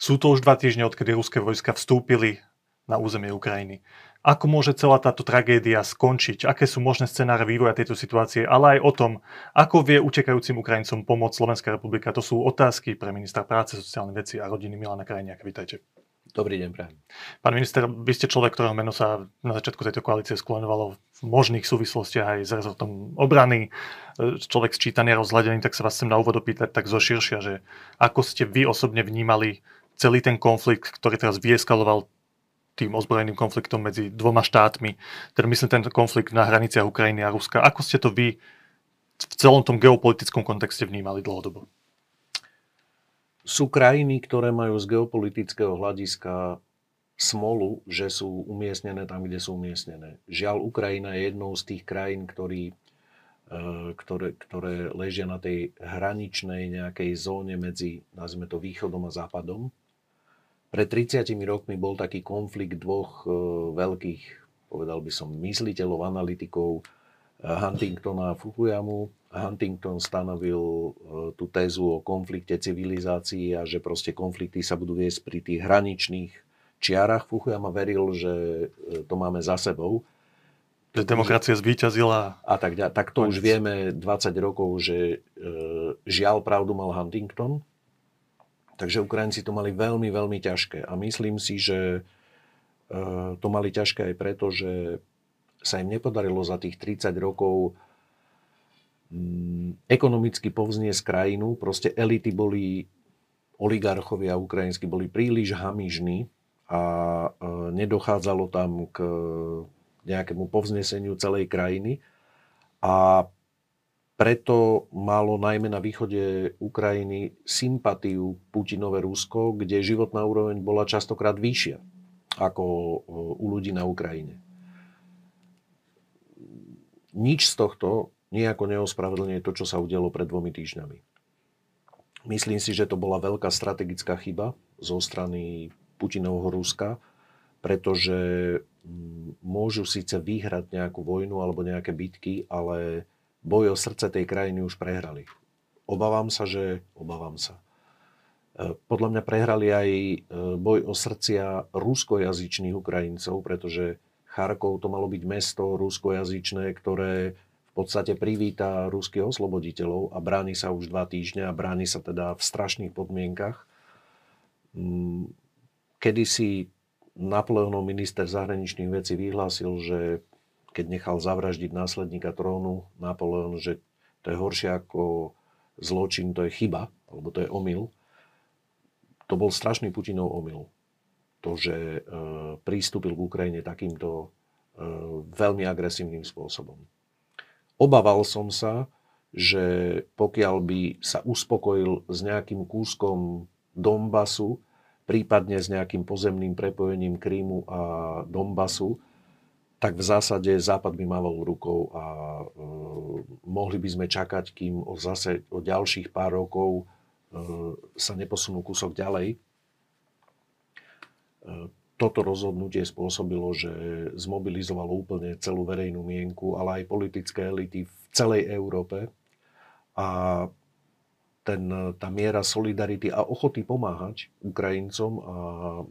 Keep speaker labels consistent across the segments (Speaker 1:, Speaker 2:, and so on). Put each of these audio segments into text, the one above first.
Speaker 1: Sú to už dva týždne, odkedy ruské vojska vstúpili na územie Ukrajiny. Ako môže celá táto tragédia skončiť? Aké sú možné scenáre vývoja tejto situácie? Ale aj o tom, ako vie utekajúcim Ukrajincom pomôcť Slovenská republika. To sú otázky pre ministra práce, sociálnych veci a rodiny Milana Krajniaka. Vítajte.
Speaker 2: Dobrý deň, prajem.
Speaker 1: Pán minister, vy ste človek, ktorého meno sa na začiatku tejto koalície sklonovalo v možných súvislostiach aj s rezortom obrany. Človek sčítaný a rozhľadený, tak sa vás chcem na úvod opýtať tak zo širšia, že ako ste vy osobne vnímali celý ten konflikt, ktorý teraz vyeskaloval tým ozbrojeným konfliktom medzi dvoma štátmi, teda myslím ten konflikt na hraniciach Ukrajiny a Ruska. Ako ste to vy v celom tom geopolitickom kontexte vnímali dlhodobo?
Speaker 2: sú krajiny, ktoré majú z geopolitického hľadiska smolu, že sú umiestnené tam, kde sú umiestnené. Žiaľ, Ukrajina je jednou z tých krajín, ktorý, e, ktoré, ktoré ležia na tej hraničnej nejakej zóne medzi, nazvime to, východom a západom. Pred 30 rokmi bol taký konflikt dvoch e, veľkých, povedal by som, mysliteľov, analytikov, e, Huntingtona a Fukuyamu, Huntington stanovil e, tú tézu o konflikte civilizácií a že proste konflikty sa budú viesť pri tých hraničných čiarach. Fukuyama veril, že to máme za sebou.
Speaker 1: Že demokracia zvíťazila.
Speaker 2: A tak, tak to už vieme 20 rokov, že žiaľ pravdu mal Huntington. Takže Ukrajinci to mali veľmi, veľmi ťažké. A myslím si, že to mali ťažké aj preto, že sa im nepodarilo za tých 30 rokov Mm, ekonomicky povzniesť krajinu. Proste elity boli, oligarchovia ukrajinskí boli príliš hamižní a e, nedochádzalo tam k nejakému povzneseniu celej krajiny. A preto malo najmä na východe Ukrajiny sympatiu Putinové Rusko, kde životná úroveň bola častokrát vyššia ako e, u ľudí na Ukrajine. Nič z tohto nejako neospravedlňuje to, čo sa udialo pred dvomi týždňami. Myslím si, že to bola veľká strategická chyba zo strany Putinovho Ruska, pretože môžu síce vyhrať nejakú vojnu alebo nejaké bitky, ale boj o srdce tej krajiny už prehrali. Obávam sa, že... Obávam sa. E, podľa mňa prehrali aj e, boj o srdcia ruskojazyčných Ukrajincov, pretože Charkov to malo byť mesto ruskojazyčné, ktoré v podstate privíta ruských osloboditeľov a bráni sa už dva týždne a bráni sa teda v strašných podmienkach. Mm, Kedy si Napoleonov minister zahraničných vecí vyhlásil, že keď nechal zavraždiť následníka trónu Napoleon, že to je horšie ako zločin, to je chyba, alebo to je omyl. To bol strašný Putinov omyl. To, že e, prístupil k Ukrajine takýmto e, veľmi agresívnym spôsobom. Obával som sa, že pokiaľ by sa uspokojil s nejakým kúskom Donbasu, prípadne s nejakým pozemným prepojením Krímu a Donbasu, tak v zásade Západ by mával rukou a e, mohli by sme čakať, kým o zase o ďalších pár rokov e, sa neposunú kúsok ďalej. E, toto rozhodnutie spôsobilo, že zmobilizovalo úplne celú verejnú mienku, ale aj politické elity v celej Európe. A ten, tá miera solidarity a ochoty pomáhať Ukrajincom a e,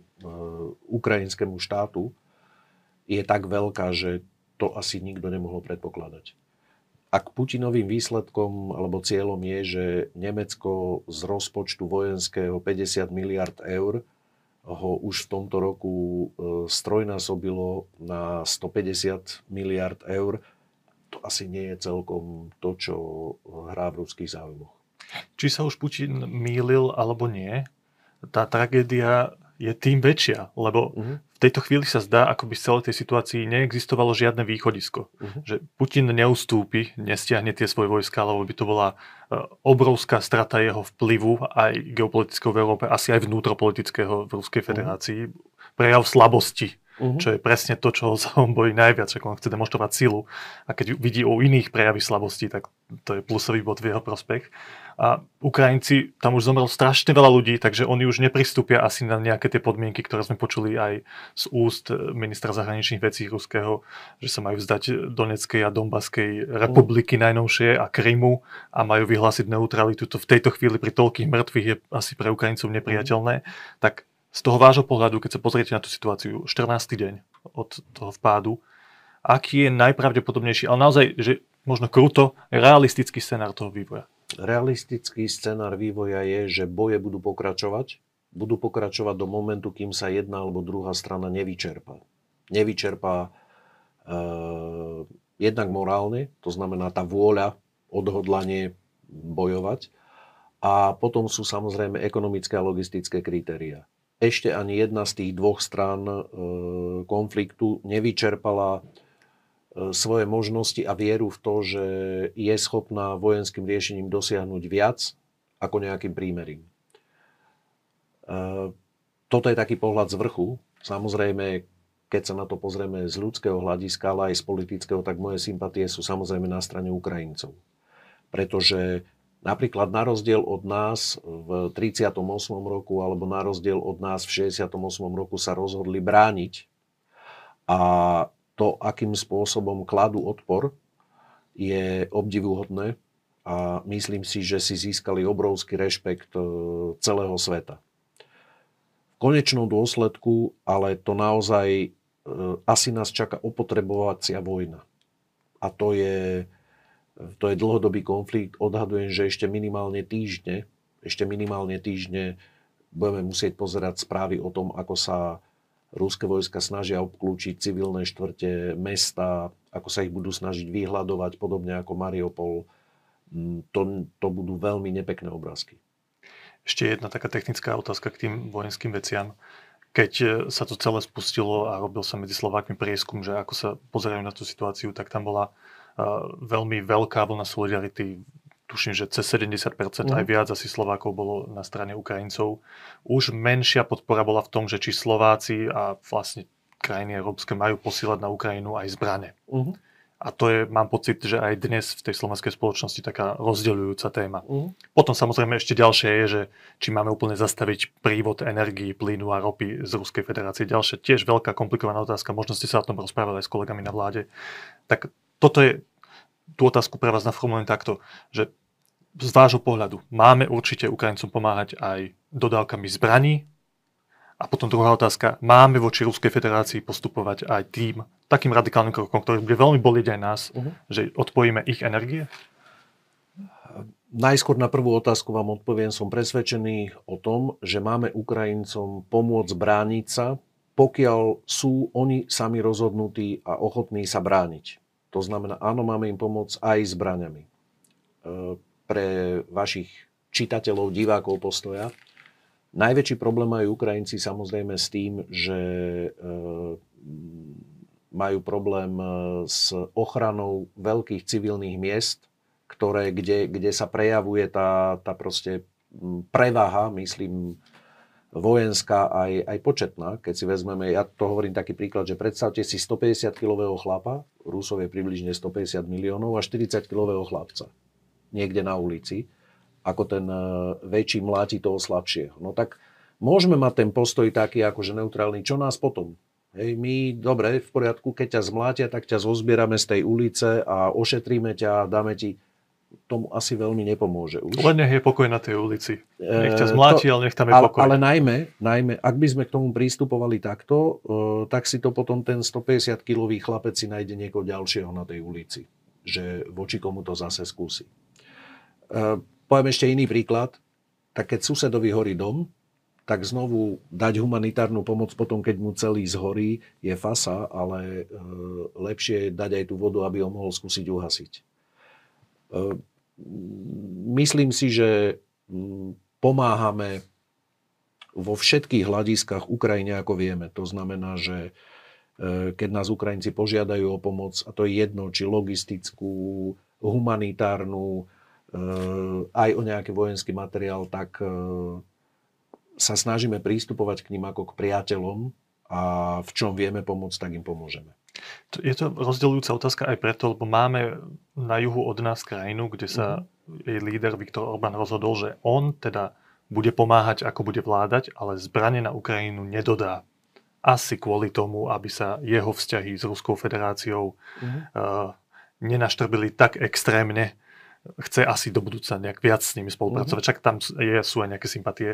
Speaker 2: ukrajinskému štátu je tak veľká, že to asi nikto nemohol predpokladať. Ak Putinovým výsledkom alebo cieľom je, že Nemecko z rozpočtu vojenského 50 miliard eur ho už v tomto roku e, strojnásobilo na 150 miliard eur. To asi nie je celkom to, čo hrá v ruských záujmoch.
Speaker 1: Či sa už Putin mýlil alebo nie, tá tragédia je tým väčšia, lebo uh-huh. v tejto chvíli sa zdá, ako by z celej tej situácii neexistovalo žiadne východisko. Uh-huh. Že Putin neustúpi, nestiahne tie svoje vojska, lebo by to bola e, obrovská strata jeho vplyvu aj geopolitického v Európe, asi aj vnútropolitického v Ruskej mhm. federácii. Uh-huh. Prejav slabosti uh-huh. čo je presne to, čo sa on bojí najviac, že on chce demonstrovať silu a keď vidí u iných prejavy slabosti, tak to je plusový bod v jeho prospech. A Ukrajinci, tam už zomrelo strašne veľa ľudí, takže oni už nepristúpia asi na nejaké tie podmienky, ktoré sme počuli aj z úst ministra zahraničných vecí ruského, že sa majú vzdať Doneckej a Donbaskej republiky najnovšie a Krymu a majú vyhlásiť neutralitu. To v tejto chvíli pri toľkých mŕtvych je asi pre Ukrajincov nepriateľné. Tak z toho vášho pohľadu, keď sa pozriete na tú situáciu, 14. deň od toho vpádu, aký je najpravdepodobnejší, ale naozaj, že možno kruto, realistický scenár toho vývoja?
Speaker 2: realistický scenár vývoja je, že boje budú pokračovať. Budú pokračovať do momentu, kým sa jedna alebo druhá strana nevyčerpá. Nevyčerpá e, jednak morálne, to znamená tá vôľa, odhodlanie bojovať. A potom sú samozrejme ekonomické a logistické kritéria. Ešte ani jedna z tých dvoch strán e, konfliktu nevyčerpala E, svoje možnosti a vieru v to, že je schopná vojenským riešením dosiahnuť viac ako nejakým prímerím. E, toto je taký pohľad z vrchu. Samozrejme, keď sa na to pozrieme z ľudského hľadiska, ale aj z politického, tak moje sympatie sú samozrejme na strane Ukrajincov. Pretože napríklad na rozdiel od nás v 38. roku alebo na rozdiel od nás v 68. roku sa rozhodli brániť a to, akým spôsobom kladú odpor, je obdivuhodné a myslím si, že si získali obrovský rešpekt e, celého sveta. V konečnom dôsledku ale to naozaj e, asi nás čaká opotrebovacia vojna. A to je, to je dlhodobý konflikt. Odhadujem, že ešte minimálne týždne, ešte minimálne týždne budeme musieť pozerať správy o tom, ako sa Ruské vojska snažia obklúčiť civilné štvrte, mesta, ako sa ich budú snažiť vyhľadovať, podobne ako Mariupol. Mm, to, to budú veľmi nepekné obrázky.
Speaker 1: Ešte jedna taká technická otázka k tým vojenským veciam. Keď e, sa to celé spustilo a robil sa medzi Slovákmi prieskum, že ako sa pozerajú na tú situáciu, tak tam bola veľmi veľká vlna solidarity tuším, že cez 70% mm. aj viac asi Slovákov bolo na strane Ukrajincov. Už menšia podpora bola v tom, že či Slováci a vlastne krajiny európske majú posielať na Ukrajinu aj zbrane. Mm. A to je, mám pocit, že aj dnes v tej slovenskej spoločnosti taká rozdeľujúca téma. Mm. Potom samozrejme ešte ďalšie je, že či máme úplne zastaviť prívod energii, plynu a ropy z Ruskej federácie. Ďalšia tiež veľká komplikovaná otázka, možno ste sa o tom rozprávali aj s kolegami na vláde. Tak toto je tú otázku pre vás naformulujem takto, že z vášho pohľadu máme určite Ukrajincom pomáhať aj dodávkami zbraní? A potom druhá otázka, máme voči Ruskej federácii postupovať aj tým takým radikálnym krokom, ktorý bude veľmi boliť aj nás, uh-huh. že odpojíme ich energie?
Speaker 2: Najskôr na prvú otázku vám odpoviem, som presvedčený o tom, že máme Ukrajincom pomôcť brániť sa, pokiaľ sú oni sami rozhodnutí a ochotní sa brániť. To znamená, áno, máme im pomôcť aj zbraňami. E, pre vašich čitateľov, divákov postoja. Najväčší problém majú Ukrajinci samozrejme s tým, že e, majú problém e, s ochranou veľkých civilných miest, ktoré, kde, kde sa prejavuje tá, tá proste prevaha, myslím, vojenská aj, aj početná. Keď si vezmeme, ja to hovorím taký príklad, že predstavte si 150-kilového chlapa, Rusov je približne 150 miliónov, a 40-kilového chlapca niekde na ulici, ako ten e, väčší mláti toho slabšieho. No tak môžeme mať ten postoj taký akože neutrálny. Čo nás potom? Hej, my, dobre, v poriadku, keď ťa zmlátia, tak ťa zozbierame z tej ulice a ošetríme ťa a dáme ti tomu asi veľmi nepomôže už.
Speaker 1: Len nech je pokoj na tej ulici. Nech ťa e, zmláti, to, ale nech tam je
Speaker 2: ale,
Speaker 1: pokoj.
Speaker 2: Ale najmä, najmä, ak by sme k tomu prístupovali takto, uh, tak si to potom ten 150-kilový chlapec si nájde niekoho ďalšieho na tej ulici. Že voči komu to zase skúsi. Uh, poviem ešte iný príklad. Tak keď susedovi horí dom, tak znovu dať humanitárnu pomoc potom, keď mu celý zhorí, je fasa, ale lepšie je dať aj tú vodu, aby ho mohol skúsiť uhasiť. Uh, myslím si, že um, pomáhame vo všetkých hľadiskách Ukrajine, ako vieme. To znamená, že keď nás Ukrajinci požiadajú o pomoc, a to je jedno, či logistickú, humanitárnu, Eh, aj o nejaký vojenský materiál, tak eh, sa snažíme prístupovať k ním ako k priateľom a v čom vieme pomôcť, tak im pomôžeme.
Speaker 1: Je to rozdeľujúca otázka aj preto, lebo máme na juhu od nás krajinu, kde sa mm-hmm. jej líder Viktor Orbán rozhodol, že on teda bude pomáhať, ako bude vládať, ale zbranie na Ukrajinu nedodá. Asi kvôli tomu, aby sa jeho vzťahy s Ruskou federáciou mm-hmm. uh, nenaštrbili tak extrémne, chce asi do budúca nejak viac s nimi spolupracovať. Mm-hmm. Čak tam je, sú aj nejaké sympatie,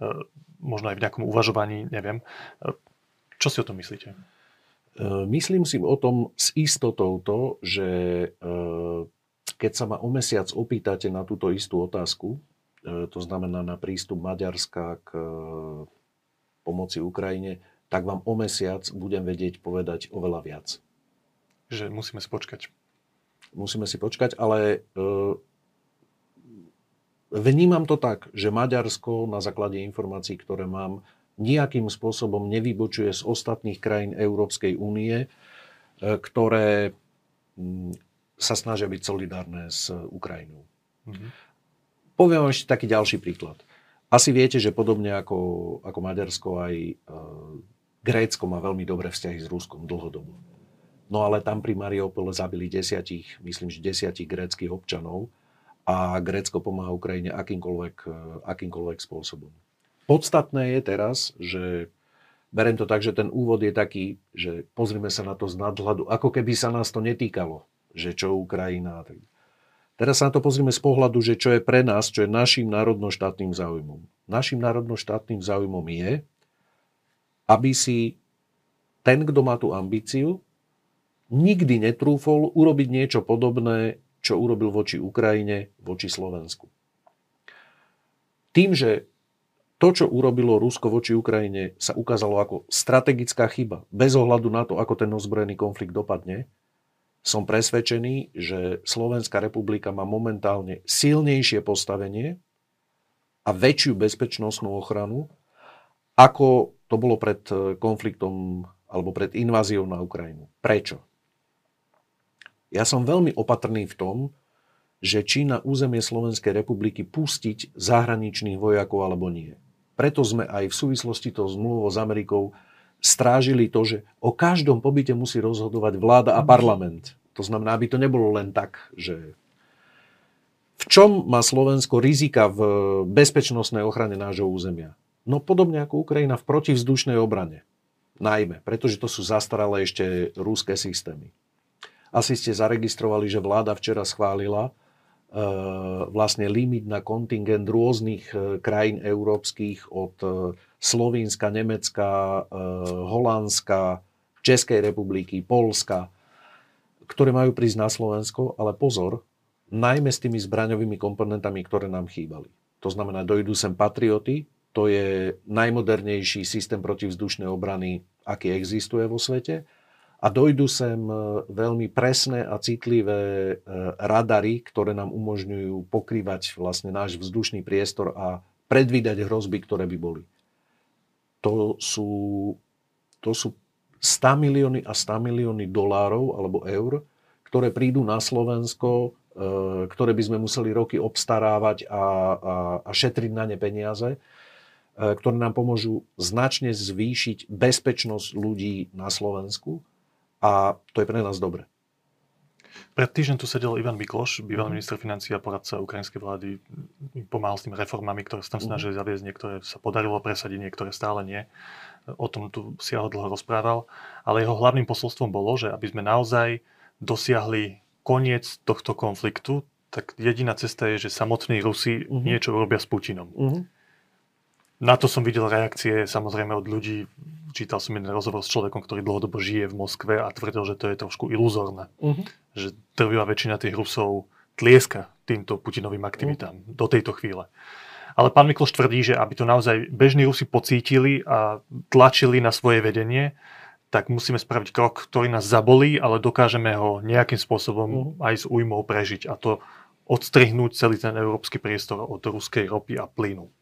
Speaker 1: uh, možno aj v nejakom uvažovaní, neviem. Uh, čo si o tom myslíte?
Speaker 2: Myslím si o tom s istotou to, že keď sa ma o mesiac opýtate na túto istú otázku, to znamená na prístup Maďarska k pomoci Ukrajine, tak vám o mesiac budem vedieť povedať oveľa viac.
Speaker 1: Že musíme si počkať.
Speaker 2: Musíme si počkať, ale e, vnímam to tak, že Maďarsko na základe informácií, ktoré mám, nejakým spôsobom nevybočuje z ostatných krajín Európskej únie, e, ktoré m, sa snažia byť solidárne s Ukrajinou. Mm-hmm. Poviem vám ešte taký ďalší príklad. Asi viete, že podobne ako, ako Maďarsko aj e, Grécko má veľmi dobré vzťahy s Ruskom dlhodobo. No ale tam pri Mariupole zabili desiatich, myslím, že desiatich gréckých občanov a Grécko pomáha Ukrajine akýmkoľvek, akýmkoľvek spôsobom. Podstatné je teraz, že berem to tak, že ten úvod je taký, že pozrime sa na to z nadhľadu, ako keby sa nás to netýkalo, že čo Ukrajina. Teraz sa na to pozrime z pohľadu, že čo je pre nás, čo je našim národnoštátnym záujmom. Našim národnoštátnym záujmom je, aby si ten, kto má tú ambíciu, nikdy netrúfol urobiť niečo podobné, čo urobil voči Ukrajine, voči Slovensku. Tým, že to, čo urobilo Rusko voči Ukrajine, sa ukázalo ako strategická chyba, bez ohľadu na to, ako ten ozbrojený konflikt dopadne, som presvedčený, že Slovenská republika má momentálne silnejšie postavenie a väčšiu bezpečnostnú ochranu, ako to bolo pred e, konfliktom alebo pred inváziou na Ukrajinu. Prečo? Ja som veľmi opatrný v tom, že či na územie Slovenskej republiky pustiť zahraničných vojakov alebo nie. Preto sme aj v súvislosti to zmluvou s Amerikou strážili to, že o každom pobyte musí rozhodovať vláda a parlament. To znamená, aby to nebolo len tak, že v čom má Slovensko rizika v bezpečnostnej ochrane nášho územia? No podobne ako Ukrajina v protivzdušnej obrane. Najmä, pretože to sú zastaralé ešte rúské systémy. Asi ste zaregistrovali, že vláda včera schválila vlastne limit na kontingent rôznych e, krajín európskych od e, Slovenska, Nemecka, Holandska, Českej republiky, Polska, ktoré majú prísť na Slovensko, ale pozor, najmä s tými zbraňovými komponentami, ktoré nám chýbali. To znamená, dojdú sem patrioty, to je najmodernejší systém protivzdušnej obrany, aký existuje vo svete. A dojdu sem e, veľmi presné a citlivé e, radary, ktoré nám umožňujú pokrývať vlastne náš vzdušný priestor a predvídať hrozby, ktoré by boli. To sú, to sú 100 milióny a 100 milióny dolárov alebo eur, ktoré prídu na Slovensko, e, ktoré by sme museli roky obstarávať a, a, a šetriť na ne peniaze ktoré nám pomôžu značne zvýšiť bezpečnosť ľudí na Slovensku a to je pre nás dobre.
Speaker 1: Pred týždeň tu sedel Ivan Mikloš, bývalý mhm. minister financí a poradca ukrajinskej vlády. Pomáhal s tými reformami, ktoré sa tam mhm. snažili zaviesť. Niektoré sa podarilo presadiť, niektoré stále nie. O tom tu si ho dlho rozprával. Ale jeho hlavným posolstvom bolo, že aby sme naozaj dosiahli koniec tohto konfliktu, tak jediná cesta je, že samotní Rusi uh-huh. niečo urobia s Putinom. Uh-huh. Na to som videl reakcie samozrejme od ľudí. Čítal som jeden rozhovor s človekom, ktorý dlhodobo žije v Moskve a tvrdil, že to je trošku iluzórne. Uh-huh. Že trvivá väčšina tých Rusov tlieska týmto Putinovým aktivitám uh-huh. do tejto chvíle. Ale pán Mikloš tvrdí, že aby to naozaj bežní Rusi pocítili a tlačili na svoje vedenie, tak musíme spraviť krok, ktorý nás zabolí, ale dokážeme ho nejakým spôsobom uh-huh. aj s újmou prežiť. A to odstrihnúť celý ten európsky priestor od ruskej ropy a plynu.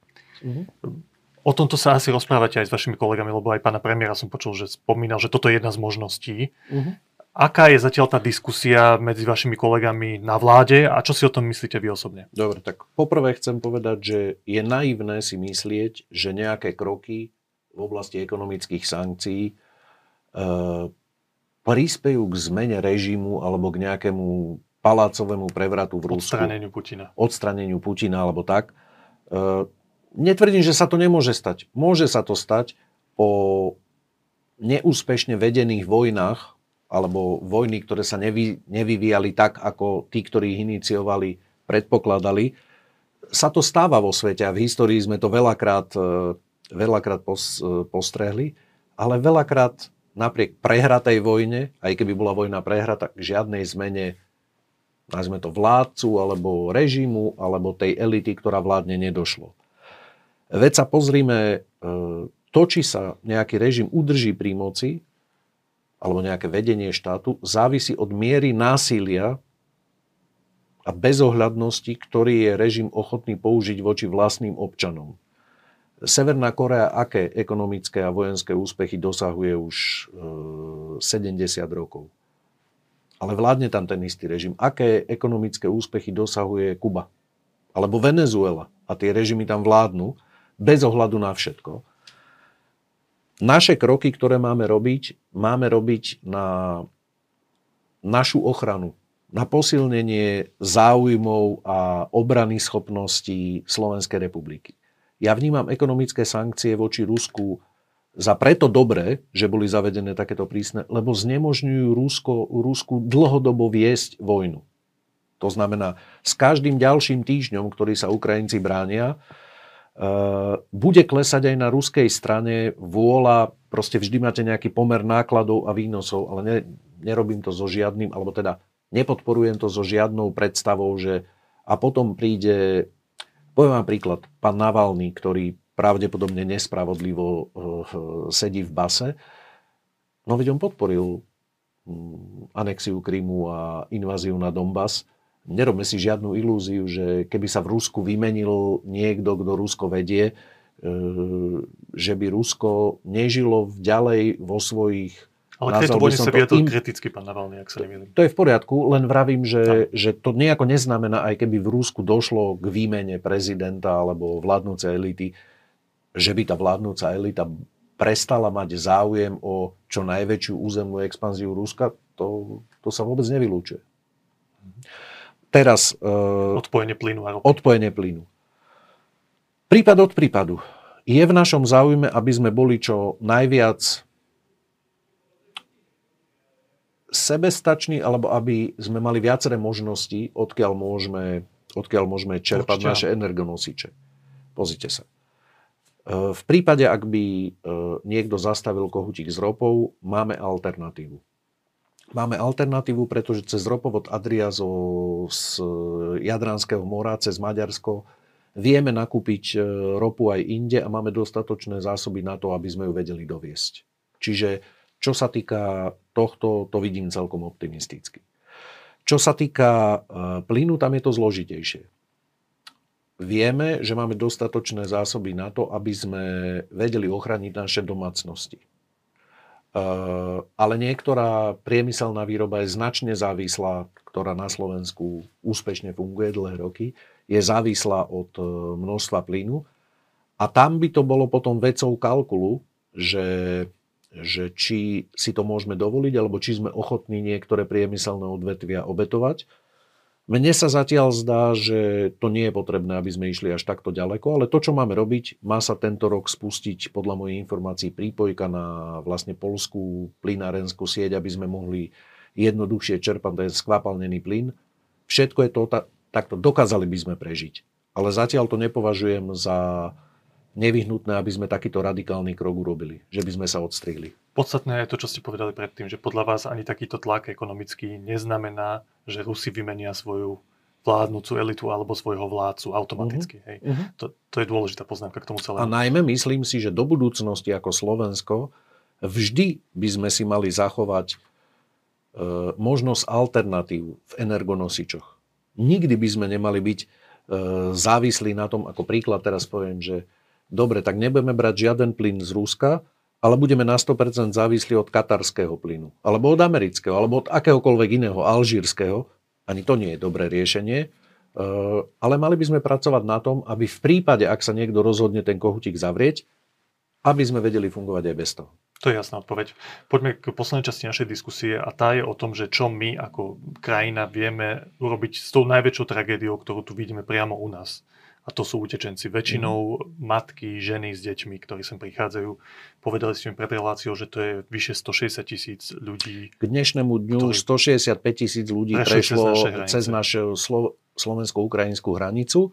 Speaker 1: O tomto sa asi rozprávate aj s vašimi kolegami, lebo aj pána premiéra som počul, že spomínal, že toto je jedna z možností. Uh-huh. Aká je zatiaľ tá diskusia medzi vašimi kolegami na vláde a čo si o tom myslíte vy osobne?
Speaker 2: Dobre, tak poprvé chcem povedať, že je naivné si myslieť, že nejaké kroky v oblasti ekonomických sankcií e, prispejú k zmene režimu alebo k nejakému palácovému prevratu v Rusku.
Speaker 1: Odstraneniu Putina.
Speaker 2: Odstraneniu Putina alebo tak. E, netvrdím, že sa to nemôže stať. Môže sa to stať po neúspešne vedených vojnách alebo vojny, ktoré sa nevy, nevyvíjali tak, ako tí, ktorí ich iniciovali, predpokladali. Sa to stáva vo svete a v histórii sme to veľakrát, e, veľakrát e, postrehli, ale veľakrát napriek prehratej vojne, aj keby bola vojna prehrata, k žiadnej zmene nazme to vládcu, alebo režimu, alebo tej elity, ktorá vládne, nedošlo. Veď sa pozrime, e, to, či sa nejaký režim udrží pri moci, alebo nejaké vedenie štátu, závisí od miery násilia a bezohľadnosti, ktorý je režim ochotný použiť voči vlastným občanom. Severná Korea aké ekonomické a vojenské úspechy dosahuje už e, 70 rokov? ale vládne tam ten istý režim. Aké ekonomické úspechy dosahuje Kuba? Alebo Venezuela? A tie režimy tam vládnu bez ohľadu na všetko. Naše kroky, ktoré máme robiť, máme robiť na našu ochranu, na posilnenie záujmov a obrany schopností Slovenskej republiky. Ja vnímam ekonomické sankcie voči Rusku za preto dobré, že boli zavedené takéto prísne, lebo znemožňujú Rusko, Rusku dlhodobo viesť vojnu. To znamená, s každým ďalším týždňom, ktorý sa Ukrajinci bránia, bude klesať aj na ruskej strane vôľa, proste vždy máte nejaký pomer nákladov a výnosov, ale ne, nerobím to so žiadnym, alebo teda nepodporujem to so žiadnou predstavou, že a potom príde, poviem vám príklad, pán Navalny, ktorý pravdepodobne nespravodlivo eh, sedí v base. No veď on podporil mm, anexiu Krymu a inváziu na Donbass. Nerobme si žiadnu ilúziu, že keby sa v Rusku vymenil niekto, kto Rusko vedie, eh, že by Rusko nežilo ďalej vo svojich
Speaker 1: ale k tejto vojne sa vyjadril im... kriticky, pán Navalny, ak sa nemýlim.
Speaker 2: To je v poriadku, len vravím, že, že to nejako neznamená, aj keby v Rúsku došlo k výmene prezidenta alebo vládnúcej elity, že by tá vládnúca elita prestala mať záujem o čo najväčšiu územnú expanziu Ruska, to, to sa vôbec nevylúčuje. Teraz...
Speaker 1: Uh, odpojenie plynu a
Speaker 2: Odpojenie plynu. Prípad od prípadu. Je v našom záujme, aby sme boli čo najviac sebestační, alebo aby sme mali viaceré možnosti, odkiaľ môžeme, odkiaľ môžeme čerpať Určite. naše energonosiče. Pozrite sa. V prípade, ak by e, niekto zastavil kohutík s ropou, máme alternatívu. Máme alternatívu, pretože cez ropovod Adria zo, z Jadranského mora, cez Maďarsko, vieme nakúpiť e, ropu aj inde a máme dostatočné zásoby na to, aby sme ju vedeli doviesť. Čiže čo sa týka tohto, to vidím celkom optimisticky. Čo sa týka e, plynu, tam je to zložitejšie vieme, že máme dostatočné zásoby na to, aby sme vedeli ochraniť naše domácnosti. Ale niektorá priemyselná výroba je značne závislá, ktorá na Slovensku úspešne funguje dlhé roky, je závislá od e, množstva plynu. A tam by to bolo potom vecou kalkulu, že, že či si to môžeme dovoliť, alebo či sme ochotní niektoré priemyselné odvetvia obetovať mne sa zatiaľ zdá, že to nie je potrebné, aby sme išli až takto ďaleko, ale to, čo máme robiť, má sa tento rok spustiť podľa mojej informácií prípojka na vlastne polskú plynárenskú sieť, aby sme mohli jednoduchšie čerpať ten skvapalnený plyn. Všetko je to takto, dokázali by sme prežiť. Ale zatiaľ to nepovažujem za nevyhnutné, aby sme takýto radikálny krok urobili, že by sme sa odstrihli.
Speaker 1: Podstatné je to, čo ste povedali predtým, že podľa vás ani takýto tlak ekonomický neznamená, že Rusi vymenia svoju vládnúcu elitu alebo svojho vládcu automaticky. Uh-huh. Hej. Uh-huh. To, to je dôležitá poznámka k tomu celému.
Speaker 2: A najmä myslím si, že do budúcnosti ako Slovensko vždy by sme si mali zachovať e, možnosť alternatív v energonosičoch. Nikdy by sme nemali byť e, závislí na tom, ako príklad teraz poviem, že dobre, tak nebudeme brať žiaden plyn z Ruska, ale budeme na 100% závislí od katarského plynu, alebo od amerického, alebo od akéhokoľvek iného, alžírskeho. Ani to nie je dobré riešenie. Eh, ale mali by sme pracovať na tom, aby v prípade, ak sa niekto rozhodne ten kohutík zavrieť, aby sme vedeli fungovať aj bez toho.
Speaker 1: To je jasná odpoveď. Poďme k poslednej časti našej diskusie a tá je o tom, že čo my ako krajina vieme urobiť s tou najväčšou tragédiou, ktorú tu vidíme priamo u nás. A to sú utečenci. Väčšinou mm. matky, ženy s deťmi, ktorí sem prichádzajú. Povedali ste mi pred reláciou, že to je vyše 160 tisíc ľudí.
Speaker 2: K dnešnému dňu 165 tisíc ľudí prešlo cez našu Slo- slovensko-ukrajinskú hranicu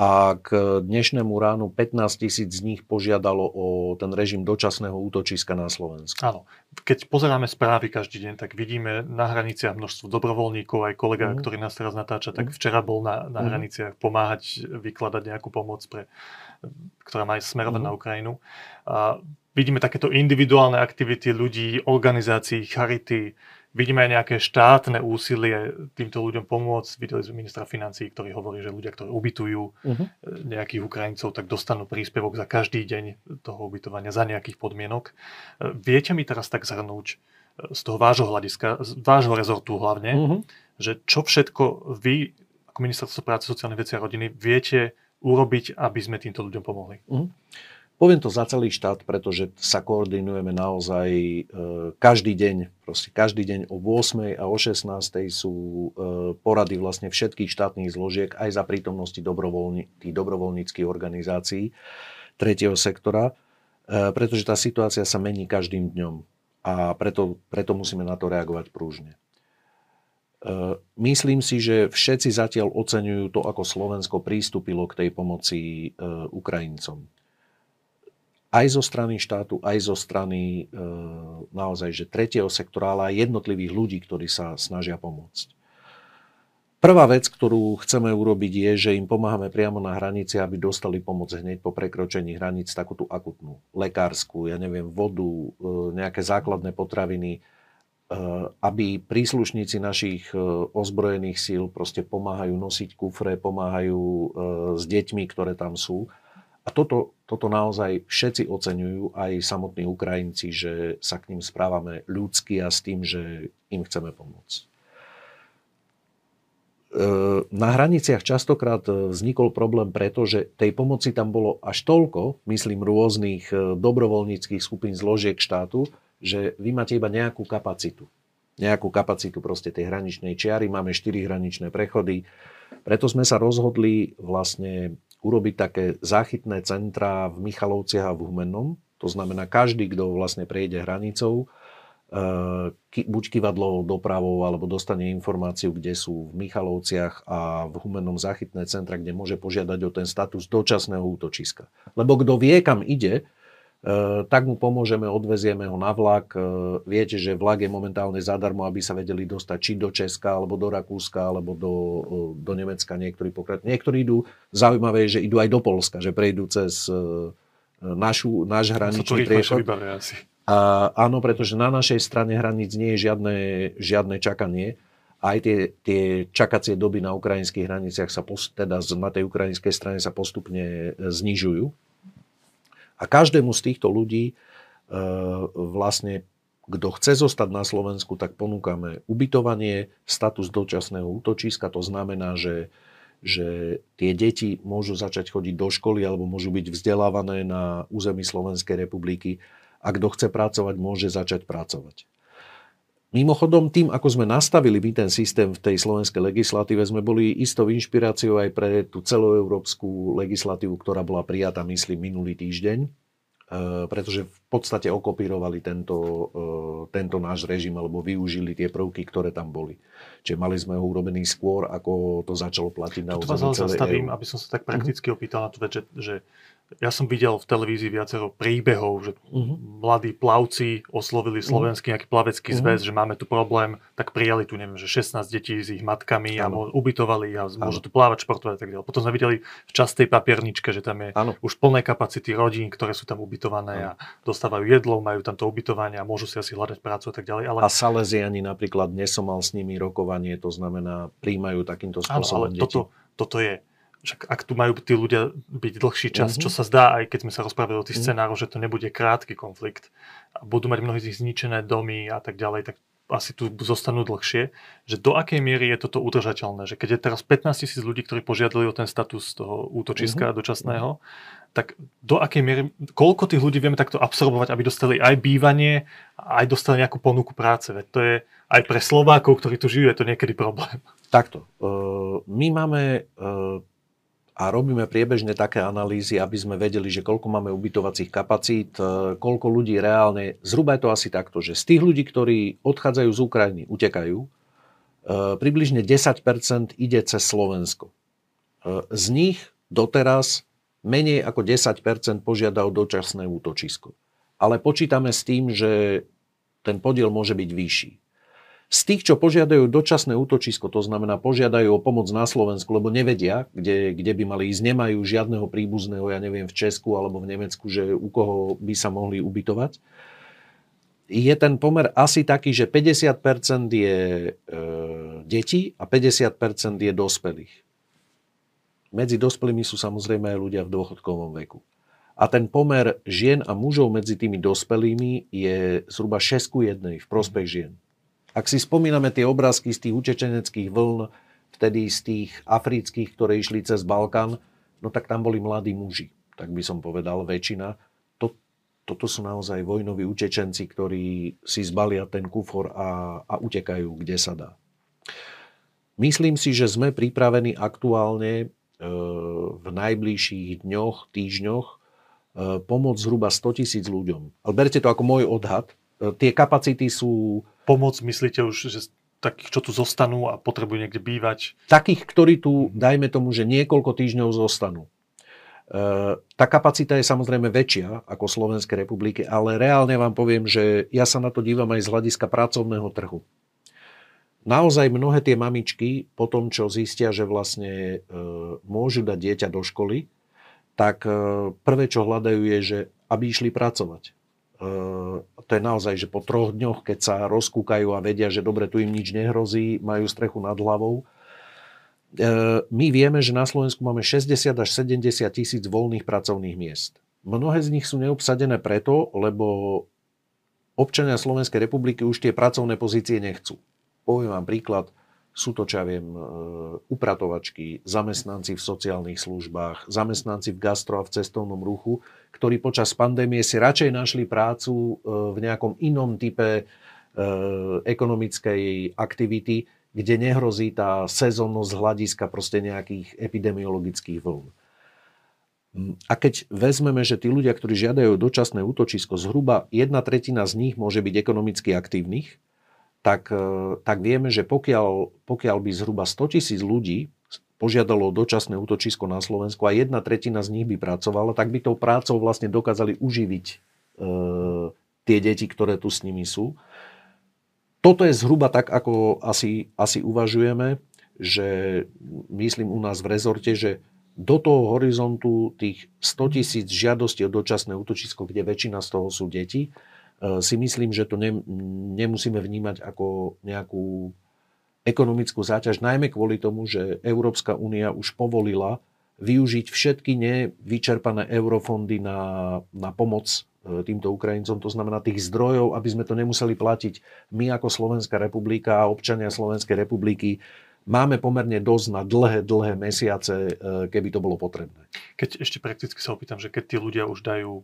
Speaker 2: a k dnešnému ránu 15 tisíc z nich požiadalo o ten režim dočasného útočiska na Slovensku.
Speaker 1: Áno. Keď pozeráme správy každý deň, tak vidíme na hraniciach množstvo dobrovoľníkov, aj kolega, mm. ktorý nás teraz natáča, tak mhm. včera bol na, na mm. hraniciach pomáhať vykladať nejakú pomoc, pre, ktorá má smerovať mm. na Ukrajinu. A vidíme takéto individuálne aktivity ľudí, organizácií, charity, Vidíme aj nejaké štátne úsilie týmto ľuďom pomôcť. Videli sme ministra financí, ktorý hovorí, že ľudia, ktorí ubytujú uh-huh. nejakých Ukrajincov, tak dostanú príspevok za každý deň toho ubytovania za nejakých podmienok. E, viete mi teraz tak zhrnúť e, z toho vášho hľadiska, z vášho rezortu hlavne, uh-huh. že čo všetko vy ako ministerstvo práce, sociálnych vecí a rodiny viete urobiť, aby sme týmto ľuďom pomohli? Uh-huh.
Speaker 2: Poviem to za celý štát, pretože sa koordinujeme naozaj e, každý deň. Proste každý deň o 8. a o 16. sú e, porady vlastne všetkých štátnych zložiek aj za prítomnosti dobrovoľní, tých dobrovoľníckých organizácií tretieho sektora, e, pretože tá situácia sa mení každým dňom a preto, preto musíme na to reagovať prúžne. Myslím si, že všetci zatiaľ oceňujú to, ako Slovensko prístupilo k tej pomoci Ukrajincom aj zo strany štátu, aj zo strany e, naozaj, že tretieho sektora, ale aj jednotlivých ľudí, ktorí sa snažia pomôcť. Prvá vec, ktorú chceme urobiť, je, že im pomáhame priamo na hranici, aby dostali pomoc hneď po prekročení hraníc, takúto akutnú, lekárskú, ja neviem, vodu, e, nejaké základné potraviny, e, aby príslušníci našich e, ozbrojených síl proste pomáhajú nosiť kufre, pomáhajú s deťmi, ktoré tam sú a toto, toto naozaj všetci oceňujú, aj samotní Ukrajinci, že sa k ním správame ľudsky a s tým, že im chceme pomôcť. E, na hraniciach častokrát vznikol problém, pretože tej pomoci tam bolo až toľko, myslím, rôznych e, dobrovoľníckých skupín zložiek štátu, že vy máte iba nejakú kapacitu. Nejakú kapacitu proste tej hraničnej čiary, máme 4 hraničné prechody. Preto sme sa rozhodli vlastne urobiť také záchytné centrá v Michalovciach a v Humennom. To znamená, každý, kto vlastne prejde hranicou, eh, buď kivadlovou dopravou, alebo dostane informáciu, kde sú v Michalovciach a v Humennom záchytné centra, kde môže požiadať o ten status dočasného útočiska. Lebo kto vie, kam ide, tak mu pomôžeme, odvezieme ho na vlak. Eh, viete, že vlak je momentálne zadarmo, aby sa vedeli dostať či do Česka, alebo do Rakúska, alebo do, eh, do Nemecka. Niektorí, pokrat... Niektorí idú, zaujímavé je, že idú aj do Polska, že prejdú cez našu, náš hraničný priechod. A, áno, pretože na našej strane hraníc nie je žiadne, žiadne čakanie. Aj tie, tie čakacie doby na ukrajinských hraniciach sa post, teda na tej ukrajinskej strane sa postupne znižujú a každému z týchto ľudí e, vlastne, kto chce zostať na Slovensku, tak ponúkame ubytovanie, status dočasného útočiska. To znamená, že, že tie deti môžu začať chodiť do školy alebo môžu byť vzdelávané na území Slovenskej republiky. A kto chce pracovať, môže začať pracovať. Mimochodom, tým, ako sme nastavili my ten systém v tej slovenskej legislatíve, sme boli istou inšpiráciou aj pre tú celoeurópsku legislatívu, ktorá bola prijatá, myslím, minulý týždeň, e, pretože v podstate okopírovali tento, e, tento náš režim alebo využili tie prvky, ktoré tam boli. Čiže mali sme ho urobený skôr, ako to začalo platiť na území celej
Speaker 1: zastavím, EU. aby som sa tak prakticky opýtal na to, že, že ja som videl v televízii viacero príbehov, že uh-huh. mladí plavci oslovili mhm. slovenský nejaký plavecký uh-huh. zväz, že máme tu problém, tak prijali tu, neviem, že 16 detí s ich matkami ano. a ubytovali a môžu tu plávať, športovať a tak ďalej. Potom sme videli v častej papierničke, že tam je ano. už plné kapacity rodín, ktoré sú tam ubytované ano. a dostávajú jedlo, majú tam to ubytovanie a môžu si asi hľadať prácu a tak ďalej.
Speaker 2: Ale... A Salesiani napríklad, dnes som mal s nimi rokovanie, to znamená, príjmajú takýmto spôsobom ano, ale
Speaker 1: deti. Toto, toto je však ak tu majú tí ľudia byť dlhší čas, uh-huh. čo sa zdá, aj keď sme sa rozprávali o tých uh-huh. scenároch, že to nebude krátky konflikt a budú mať mnohí z nich zničené domy a tak ďalej, tak asi tu zostanú dlhšie, že do akej miery je toto udržateľné, že keď je teraz 15 tisíc ľudí, ktorí požiadali o ten status toho útočiska uh-huh. dočasného, tak do akej miery, koľko tých ľudí vieme takto absorbovať, aby dostali aj bývanie, aj dostali nejakú ponuku práce. Veď to je aj pre Slovákov, ktorí tu žijú, je to niekedy problém.
Speaker 2: Takto. My máme a robíme priebežne také analýzy, aby sme vedeli, že koľko máme ubytovacích kapacít, e, koľko ľudí reálne, zhruba je to asi takto, že z tých ľudí, ktorí odchádzajú z Ukrajiny, utekajú, e, približne 10% ide cez Slovensko. E, z nich doteraz menej ako 10% požiada o dočasné útočisko. Ale počítame s tým, že ten podiel môže byť vyšší. Z tých, čo požiadajú dočasné útočisko, to znamená požiadajú o pomoc na Slovensku, lebo nevedia, kde, kde by mali ísť, nemajú žiadneho príbuzného, ja neviem, v Česku alebo v Nemecku, že u koho by sa mohli ubytovať. Je ten pomer asi taký, že 50% je e, detí a 50% je dospelých. Medzi dospelými sú samozrejme aj ľudia v dôchodkovom veku. A ten pomer žien a mužov medzi tými dospelými je zhruba 6 ku 1 v prospech žien. Ak si spomíname tie obrázky z tých utečeneckých vln, vtedy z tých afrických, ktoré išli cez Balkán, no tak tam boli mladí muži, tak by som povedal väčšina. To, toto sú naozaj vojnoví utečenci, ktorí si zbalia ten kufor a, a utekajú, kde sa dá. Myslím si, že sme pripravení aktuálne e, v najbližších dňoch, týždňoch e, pomôcť zhruba 100 tisíc ľuďom. Ale berte to ako môj odhad. E, tie kapacity sú
Speaker 1: pomoc myslíte už, že takých, čo tu zostanú a potrebujú niekde bývať?
Speaker 2: Takých, ktorí tu, dajme tomu, že niekoľko týždňov zostanú. E, tá kapacita je samozrejme väčšia ako Slovenskej republiky, ale reálne vám poviem, že ja sa na to dívam aj z hľadiska pracovného trhu. Naozaj mnohé tie mamičky, po tom, čo zistia, že vlastne e, môžu dať dieťa do školy, tak e, prvé, čo hľadajú, je, že aby išli pracovať. Ehm, to je naozaj, že po troch dňoch, keď sa rozkúkajú a vedia, že dobre, tu im nič nehrozí, majú strechu nad hlavou. Ehm, my vieme, že na Slovensku máme 60 až 70 tisíc voľných pracovných miest. Mnohé z nich sú neobsadené preto, lebo občania Slovenskej republiky už tie pracovné pozície nechcú. Poviem vám príklad. Sú to, čo ja viem, e, upratovačky, zamestnanci v sociálnych službách, zamestnanci v gastro a v cestovnom ruchu, ktorí počas pandémie si radšej našli prácu e, v nejakom inom type e, ekonomickej aktivity, kde nehrozí tá sezónnosť hľadiska proste nejakých epidemiologických vln. A keď vezmeme, že tí ľudia, ktorí žiadajú dočasné útočisko, zhruba jedna tretina z nich môže byť ekonomicky aktívnych, tak, e, tak vieme, že pokiaľ, pokiaľ by zhruba 100 tisíc ľudí požiadalo dočasné útočisko na Slovensku a jedna tretina z nich by pracovala, tak by tou prácou vlastne dokázali uživiť e, tie deti, ktoré tu s nimi sú. Toto je zhruba tak, ako asi, asi uvažujeme, že myslím u nás v rezorte, že do toho horizontu tých 100 tisíc žiadostí o dočasné útočisko, kde väčšina z toho sú deti, si myslím, že to ne, nemusíme vnímať ako nejakú ekonomickú záťaž, najmä kvôli tomu, že Európska únia už povolila využiť všetky nevyčerpané eurofondy na, na pomoc eh, týmto Ukrajincom, to znamená tých zdrojov, aby sme to nemuseli platiť my ako Slovenská republika a občania Slovenskej republiky, máme pomerne dosť na dlhé, dlhé mesiace, eh, keby to bolo potrebné.
Speaker 1: Keď ešte prakticky sa opýtam, že keď tí ľudia už dajú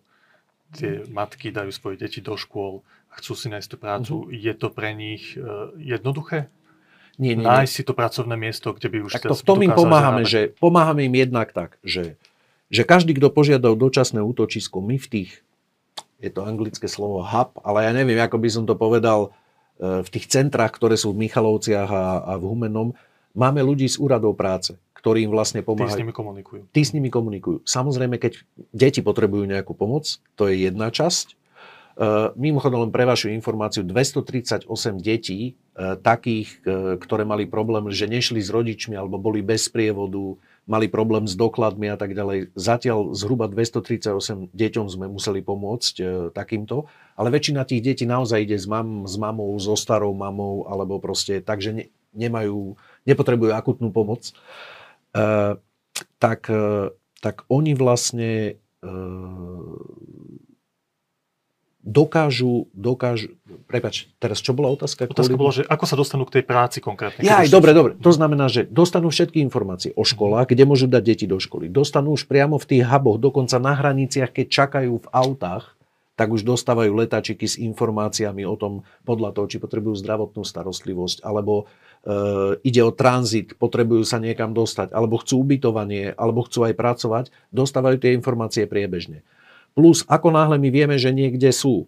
Speaker 1: tie matky dajú svoje deti do škôl a chcú si nájsť tú prácu, uh-huh. je to pre nich uh, jednoduché?
Speaker 2: Nie, nie,
Speaker 1: nájsť nie. si to pracovné miesto, kde by už...
Speaker 2: Tak to v tom im pomáhame, že pomáhame im jednak tak, že, že každý, kto požiadal dočasné útočisko, my v tých, je to anglické slovo hub, ale ja neviem, ako by som to povedal, e, v tých centrách, ktoré sú v Michalovciach a, a v Humennom, máme ľudí z úradov práce ktorí im vlastne pomáhajú.
Speaker 1: Tí s nimi komunikujú.
Speaker 2: Tí s nimi komunikujú. Samozrejme, keď deti potrebujú nejakú pomoc, to je jedna časť. Uh, mimochodom, len pre vašu informáciu, 238 detí, uh, takých, uh, ktoré mali problém, že nešli s rodičmi alebo boli bez prievodu, mali problém s dokladmi a tak ďalej. Zatiaľ zhruba 238 deťom sme museli pomôcť takýmto, ale väčšina tých detí naozaj ide s, mam, s mamou, so starou mamou, alebo proste tak, že ne, nemajú, nepotrebujú akutnú pomoc. Eh, tak, eh, tak oni vlastne eh, dokážu, dokážu, prepač, teraz čo bola otázka?
Speaker 1: Otázka bola, že ako sa dostanú k tej práci konkrétne?
Speaker 2: Ja, aj, dobre, dobre. To znamená, že dostanú všetky informácie o školách, kde môžu dať deti do školy. Dostanú už priamo v tých huboch, dokonca na hraniciach, keď čakajú v autách, tak už dostávajú letáčiky s informáciami o tom, podľa toho, či potrebujú zdravotnú starostlivosť, alebo e, ide o tranzit, potrebujú sa niekam dostať, alebo chcú ubytovanie, alebo chcú aj pracovať, dostávajú tie informácie priebežne. Plus, ako náhle my vieme, že niekde sú,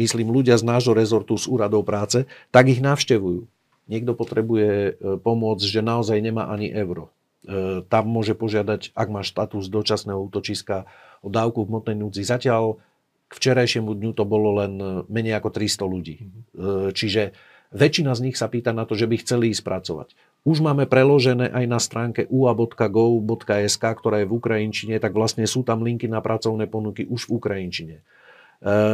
Speaker 2: myslím ľudia z nášho rezortu, z úradov práce, tak ich navštevujú. Niekto potrebuje e, pomôcť, že naozaj nemá ani euro. E, tam môže požiadať, ak má štatus dočasného útočiska, o dávku v motnej núdzi. Zatiaľ k včerajšiemu dňu to bolo len e, menej ako 300 ľudí. Mhm. Čiže väčšina z nich sa pýta na to, že by chceli ísť pracovať už máme preložené aj na stránke ua.gov.sk, ktorá je v Ukrajinčine, tak vlastne sú tam linky na pracovné ponuky už v Ukrajinčine. E,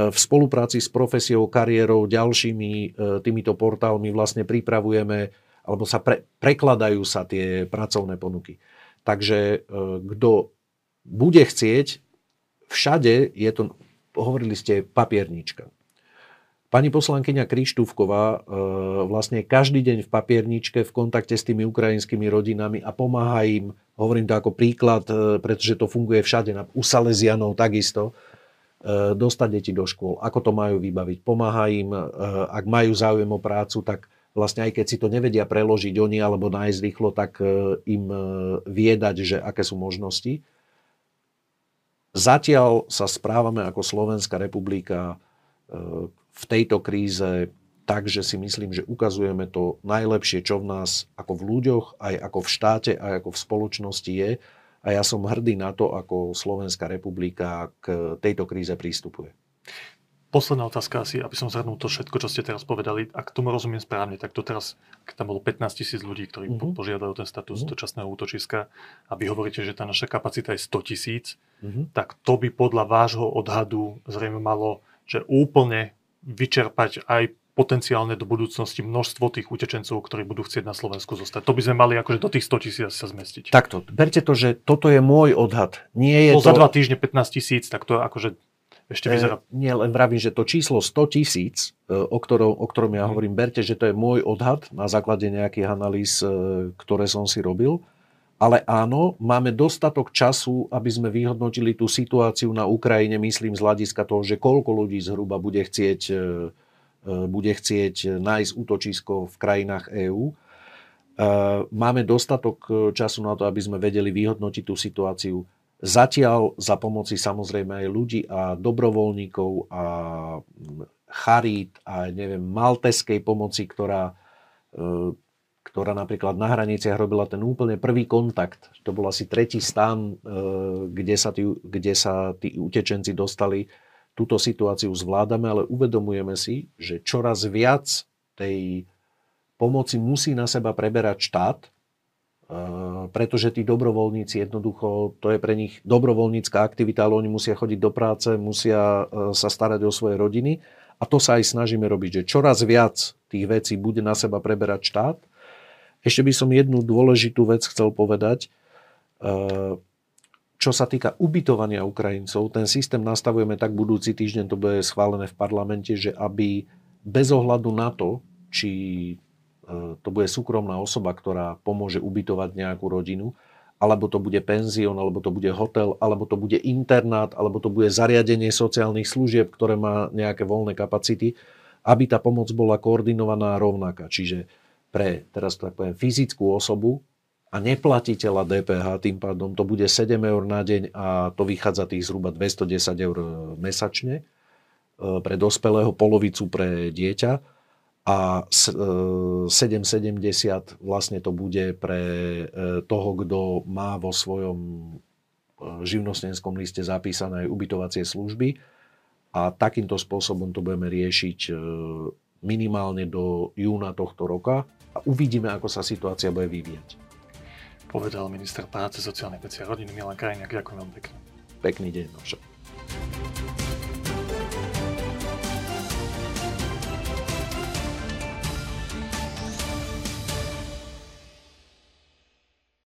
Speaker 2: v spolupráci s profesiou, kariérou, ďalšími e, týmito portálmi vlastne pripravujeme, alebo sa pre, prekladajú sa tie pracovné ponuky. Takže e, kto bude chcieť, všade je to, hovorili ste, papiernička. Pani poslankyňa Krištúvková e, vlastne každý deň v papierničke v kontakte s tými ukrajinskými rodinami a pomáha im, hovorím to ako príklad, e, pretože to funguje všade, u Salesianov takisto, e, dostať deti do škôl, ako to majú vybaviť. Pomáha im, ak majú záujem o prácu, tak vlastne aj keď si to nevedia preložiť oni alebo nájsť rýchlo, tak im viedať, že aké sú možnosti. Zatiaľ sa správame ako Slovenská republika v tejto kríze tak, že si myslím, že ukazujeme to najlepšie, čo v nás ako v ľuďoch, aj ako v štáte, aj ako v spoločnosti je. A ja som hrdý na to, ako Slovenská republika k tejto kríze prístupuje.
Speaker 1: Posledná otázka asi, aby som zhrnul to všetko, čo ste teraz povedali. Ak tomu rozumiem správne, tak to teraz, keď tam bolo 15 tisíc ľudí, ktorí uh-huh. požiadajú ten status uh-huh. dočasného útočiska a vy hovoríte, že tá naša kapacita je 100 tisíc, uh-huh. tak to by podľa vášho odhadu zrejme malo, že úplne vyčerpať aj potenciálne do budúcnosti množstvo tých utečencov, ktorí budú chcieť na Slovensku zostať. To by sme mali akože do tých 100 tisíc sa zmestiť.
Speaker 2: Takto, berte to, že toto je môj odhad. Nie je
Speaker 1: to... Za dva týždne 15 tisíc, tak to akože ešte e, vyzerá...
Speaker 2: E, nie, len vravím, že to číslo 100 tisíc, e, o ktorom, o ktorom ja mhm. hovorím, berte, že to je môj odhad na základe nejakých analýz, e, ktoré som si robil. Ale áno, máme dostatok času, aby sme vyhodnotili tú situáciu na Ukrajine, myslím z hľadiska toho, že koľko ľudí zhruba bude chcieť, e, e, bude chcieť nájsť útočisko v krajinách EÚ. E, máme dostatok času na to, aby sme vedeli vyhodnotiť tú situáciu. Zatiaľ za pomoci samozrejme aj ľudí a dobrovoľníkov a charít a neviem, malteskej pomoci, ktorá ktorá napríklad na hraniciach robila ten úplne prvý kontakt. To bol asi tretí stan, e, kde sa tí, kde sa tí utečenci dostali. Túto situáciu zvládame, ale uvedomujeme si, že čoraz viac tej pomoci musí na seba preberať štát, e, pretože tí dobrovoľníci jednoducho, to je pre nich dobrovoľnícká aktivita, ale oni musia chodiť do práce, musia e, sa starať o svoje rodiny a to sa aj snažíme robiť, že čoraz viac tých vecí bude na seba preberať štát ešte by som jednu dôležitú vec chcel povedať. Eh, čo sa týka ubytovania Ukrajincov, ten systém nastavujeme tak budúci týždeň, to bude schválené v parlamente, že aby bez ohľadu na to, či eh, to bude súkromná osoba, ktorá pomôže ubytovať nejakú rodinu, alebo to bude penzión, alebo to bude hotel, alebo to bude internát, alebo to bude zariadenie sociálnych služieb, ktoré má nejaké voľné kapacity, aby tá pomoc bola koordinovaná rovnaká. Čiže pre, teraz to tak poviem, fyzickú osobu a neplatiteľa DPH, tým pádom to bude 7 eur na deň a to vychádza tých zhruba 210 eur mesačne e, pre dospelého, polovicu pre dieťa a 7,70 e, vlastne to bude pre e, toho, kto má vo svojom živnostenskom liste zapísané ubytovacie služby a takýmto spôsobom to budeme riešiť minimálne do júna tohto roka a uvidíme, ako sa situácia bude vyvíjať.
Speaker 1: Povedal minister práce, sociálnej veci a rodiny Milan Krajniak. Ďakujem veľmi pekne.
Speaker 2: Pekný deň no na všetko.